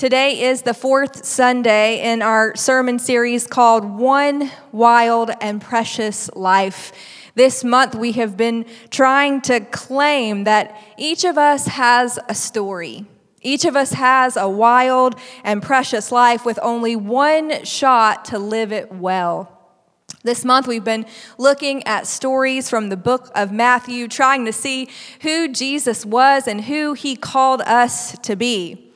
Today is the fourth Sunday in our sermon series called One Wild and Precious Life. This month, we have been trying to claim that each of us has a story. Each of us has a wild and precious life with only one shot to live it well. This month, we've been looking at stories from the book of Matthew, trying to see who Jesus was and who he called us to be.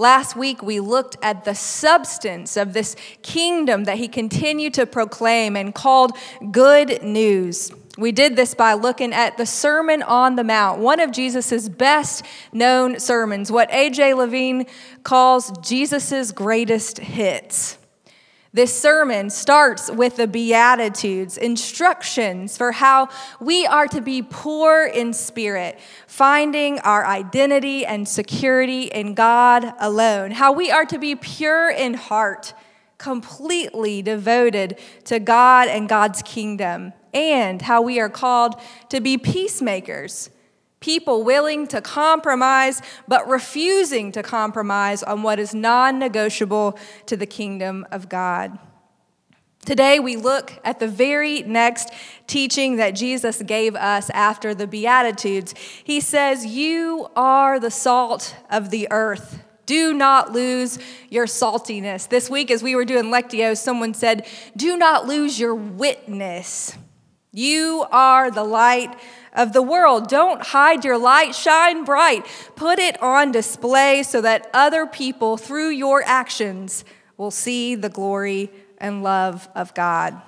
Last week, we looked at the substance of this kingdom that he continued to proclaim and called good news. We did this by looking at the Sermon on the Mount, one of Jesus' best known sermons, what A.J. Levine calls Jesus' greatest hits. This sermon starts with the Beatitudes, instructions for how we are to be poor in spirit, finding our identity and security in God alone, how we are to be pure in heart, completely devoted to God and God's kingdom, and how we are called to be peacemakers people willing to compromise, but refusing to compromise on what is non negotiable to the kingdom of God. Today, we look at the very next teaching that Jesus gave us after the Beatitudes. He says, You are the salt of the earth. Do not lose your saltiness. This week, as we were doing Lectio, someone said, Do not lose your witness. You are the light of the world. Don't hide your light, shine bright. Put it on display so that other people, through your actions, will see the glory and love of God.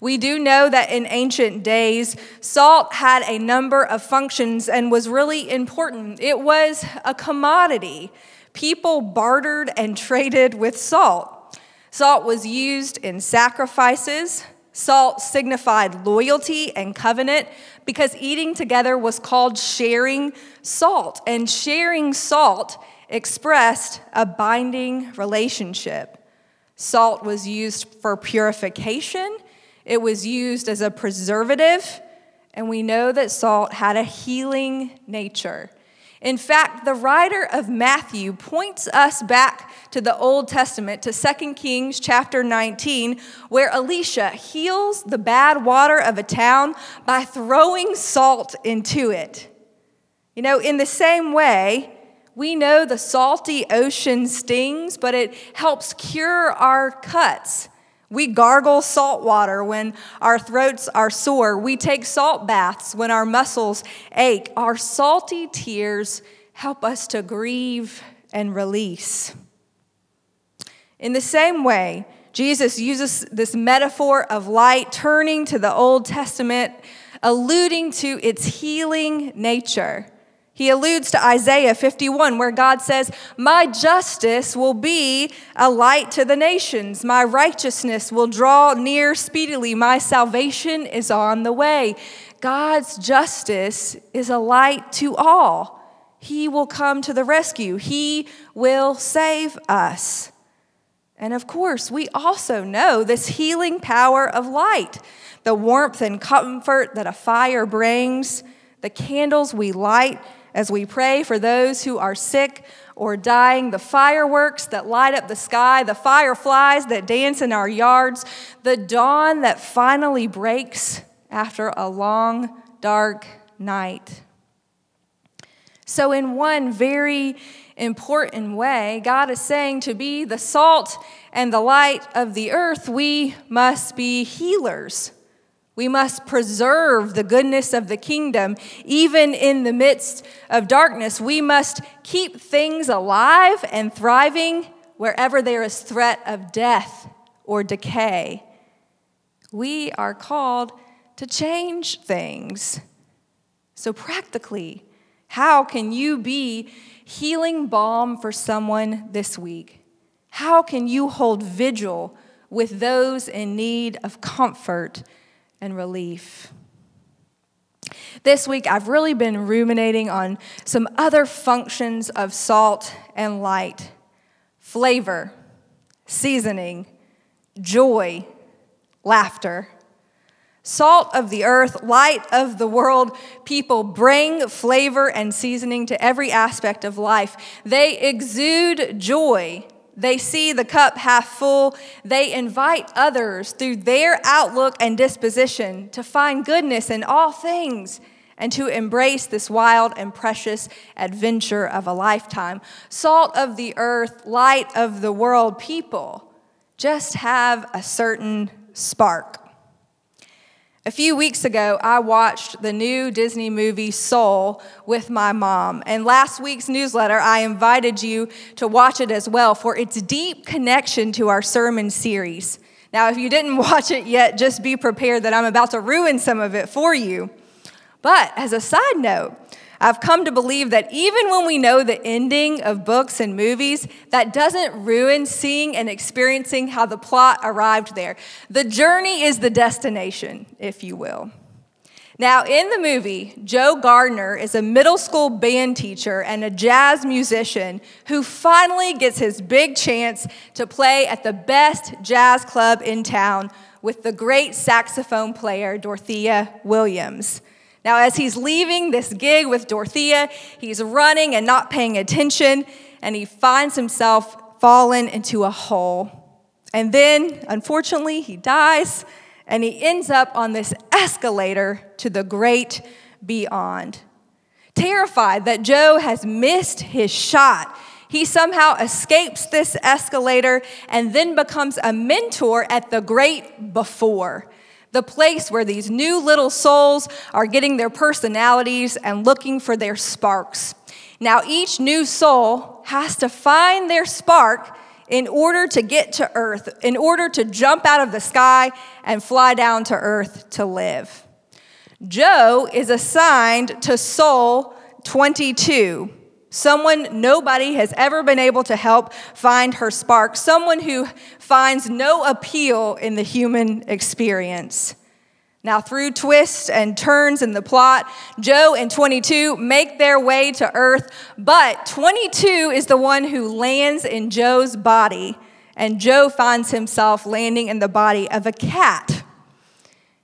We do know that in ancient days, salt had a number of functions and was really important. It was a commodity. People bartered and traded with salt. Salt was used in sacrifices, Salt signified loyalty and covenant because eating together was called sharing salt, and sharing salt expressed a binding relationship. Salt was used for purification, it was used as a preservative, and we know that salt had a healing nature. In fact, the writer of Matthew points us back to the Old Testament, to 2 Kings chapter 19, where Elisha heals the bad water of a town by throwing salt into it. You know, in the same way, we know the salty ocean stings, but it helps cure our cuts. We gargle salt water when our throats are sore. We take salt baths when our muscles ache. Our salty tears help us to grieve and release. In the same way, Jesus uses this metaphor of light turning to the Old Testament, alluding to its healing nature. He alludes to Isaiah 51, where God says, My justice will be a light to the nations. My righteousness will draw near speedily. My salvation is on the way. God's justice is a light to all. He will come to the rescue, He will save us. And of course, we also know this healing power of light, the warmth and comfort that a fire brings, the candles we light as we pray for those who are sick or dying, the fireworks that light up the sky, the fireflies that dance in our yards, the dawn that finally breaks after a long, dark night. So, in one very important way, God is saying to be the salt and the light of the earth, we must be healers. We must preserve the goodness of the kingdom even in the midst of darkness. We must keep things alive and thriving wherever there is threat of death or decay. We are called to change things. So, practically, how can you be healing balm for someone this week? How can you hold vigil with those in need of comfort? And relief. This week, I've really been ruminating on some other functions of salt and light flavor, seasoning, joy, laughter. Salt of the earth, light of the world, people bring flavor and seasoning to every aspect of life. They exude joy. They see the cup half full. They invite others through their outlook and disposition to find goodness in all things and to embrace this wild and precious adventure of a lifetime. Salt of the earth, light of the world, people just have a certain spark. A few weeks ago, I watched the new Disney movie Soul with my mom. And last week's newsletter, I invited you to watch it as well for its deep connection to our sermon series. Now, if you didn't watch it yet, just be prepared that I'm about to ruin some of it for you. But as a side note, I've come to believe that even when we know the ending of books and movies, that doesn't ruin seeing and experiencing how the plot arrived there. The journey is the destination, if you will. Now, in the movie, Joe Gardner is a middle school band teacher and a jazz musician who finally gets his big chance to play at the best jazz club in town with the great saxophone player Dorothea Williams. Now, as he's leaving this gig with Dorothea, he's running and not paying attention, and he finds himself fallen into a hole. And then, unfortunately, he dies, and he ends up on this escalator to the great beyond. Terrified that Joe has missed his shot, he somehow escapes this escalator and then becomes a mentor at the great before the place where these new little souls are getting their personalities and looking for their sparks. Now, each new soul has to find their spark in order to get to earth, in order to jump out of the sky and fly down to earth to live. Joe is assigned to soul 22 someone nobody has ever been able to help find her spark, someone who finds no appeal in the human experience. Now, through twists and turns in the plot, Joe and 22 make their way to Earth, but 22 is the one who lands in Joe's body, and Joe finds himself landing in the body of a cat.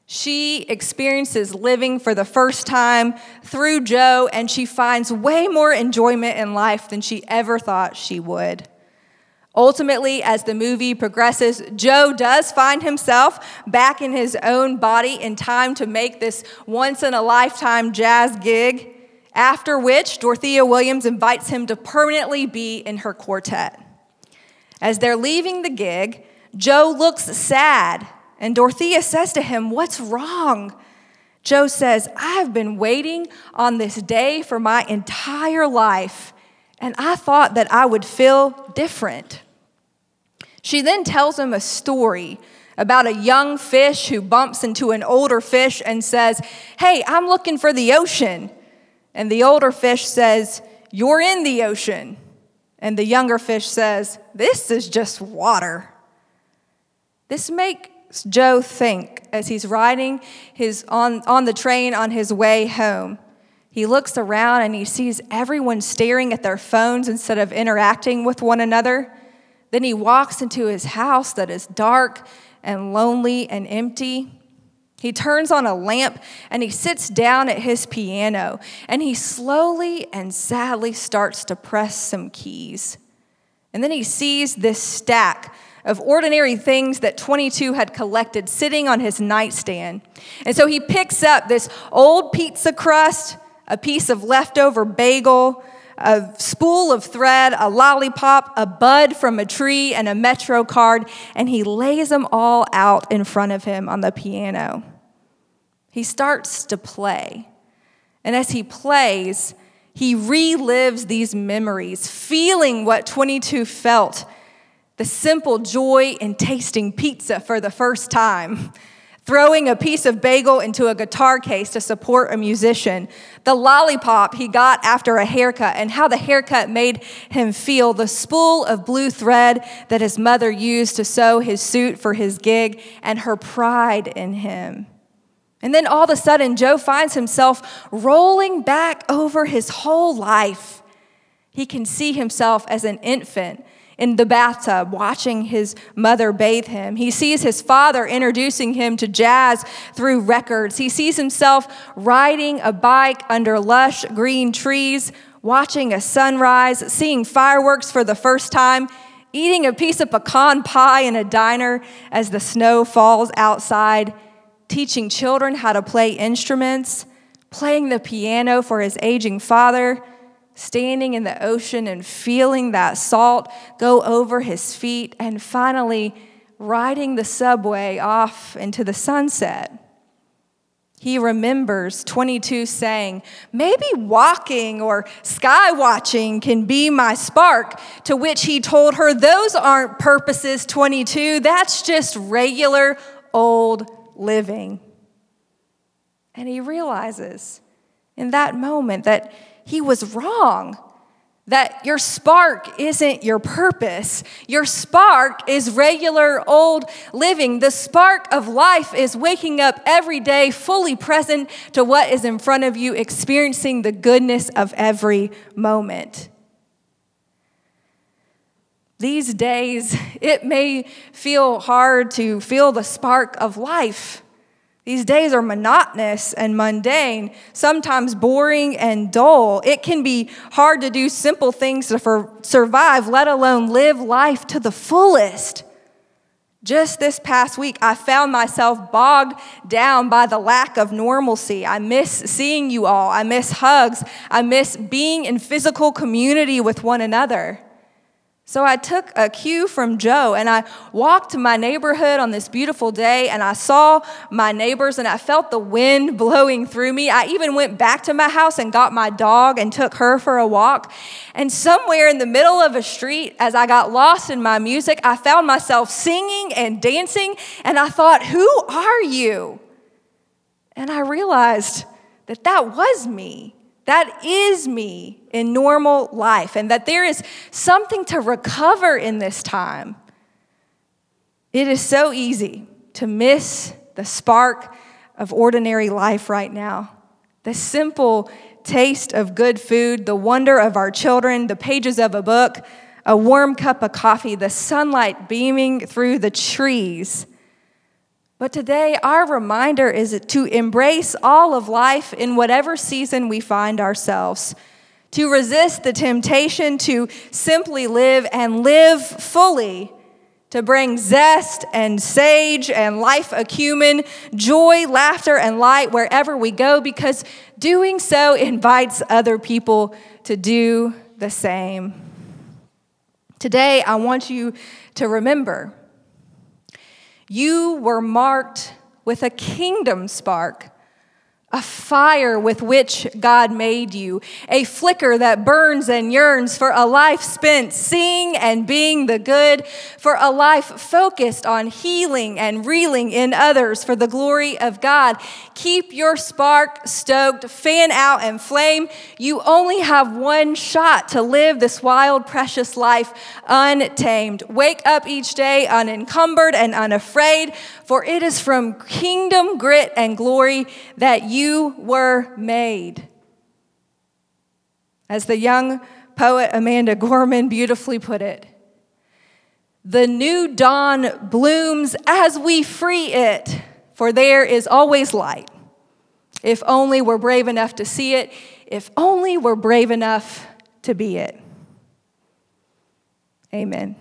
She experiences living for the first time through Joe, and she finds way more enjoyment in life than she ever thought she would. Ultimately, as the movie progresses, Joe does find himself back in his own body in time to make this once in a lifetime jazz gig, after which Dorothea Williams invites him to permanently be in her quartet. As they're leaving the gig, Joe looks sad and Dorothea says to him, What's wrong? Joe says, I've been waiting on this day for my entire life, and I thought that I would feel different. She then tells him a story about a young fish who bumps into an older fish and says, Hey, I'm looking for the ocean. And the older fish says, You're in the ocean. And the younger fish says, This is just water. This make Joe think as he's riding his, on, on the train on his way home? He looks around and he sees everyone staring at their phones instead of interacting with one another. Then he walks into his house that is dark and lonely and empty. He turns on a lamp and he sits down at his piano and he slowly and sadly starts to press some keys. And then he sees this stack of ordinary things that 22 had collected sitting on his nightstand. And so he picks up this old pizza crust, a piece of leftover bagel, a spool of thread, a lollipop, a bud from a tree, and a Metro card, and he lays them all out in front of him on the piano. He starts to play. And as he plays, he relives these memories, feeling what 22 felt the simple joy in tasting pizza for the first time, throwing a piece of bagel into a guitar case to support a musician, the lollipop he got after a haircut, and how the haircut made him feel, the spool of blue thread that his mother used to sew his suit for his gig, and her pride in him. And then all of a sudden, Joe finds himself rolling back over his whole life. He can see himself as an infant in the bathtub watching his mother bathe him. He sees his father introducing him to jazz through records. He sees himself riding a bike under lush green trees, watching a sunrise, seeing fireworks for the first time, eating a piece of pecan pie in a diner as the snow falls outside, teaching children how to play instruments, playing the piano for his aging father standing in the ocean and feeling that salt go over his feet, and finally riding the subway off into the sunset. He remembers 22 saying, Maybe walking or sky watching can be my spark. To which he told her, Those aren't purposes 22, that's just regular old living. And he realizes in that moment that he was wrong. That your spark isn't your purpose. Your spark is regular old living. The spark of life is waking up every day fully present to what is in front of you, experiencing the goodness of every moment. These days, it may feel hard to feel the spark of life. These days are monotonous and mundane, sometimes boring and dull. It can be hard to do simple things to survive, let alone live life to the fullest. Just this past week, I found myself bogged down by the lack of normalcy. I miss seeing you all. I miss hugs. I miss being in physical community with one another. So I took a cue from Joe and I walked to my neighborhood on this beautiful day and I saw my neighbors and I felt the wind blowing through me. I even went back to my house and got my dog and took her for a walk. And somewhere in the middle of a street, as I got lost in my music, I found myself singing and dancing and I thought, Who are you? And I realized that that was me. That is me in normal life, and that there is something to recover in this time. It is so easy to miss the spark of ordinary life right now. The simple taste of good food, the wonder of our children, the pages of a book, a warm cup of coffee, the sunlight beaming through the trees. But today, our reminder is to embrace all of life in whatever season we find ourselves, to resist the temptation to simply live and live fully, to bring zest and sage and life acumen, joy, laughter, and light wherever we go, because doing so invites other people to do the same. Today, I want you to remember you were marked with a kingdom spark a fire with which God made you, a flicker that burns and yearns for a life spent seeing and being the good, for a life focused on healing and reeling in others for the glory of God. Keep your spark stoked, fan out and flame. You only have one shot to live this wild, precious life untamed. Wake up each day unencumbered and unafraid, for it is from kingdom grit and glory that you you were made. As the young poet Amanda Gorman beautifully put it, the new dawn blooms as we free it, for there is always light. If only we're brave enough to see it, if only we're brave enough to be it. Amen.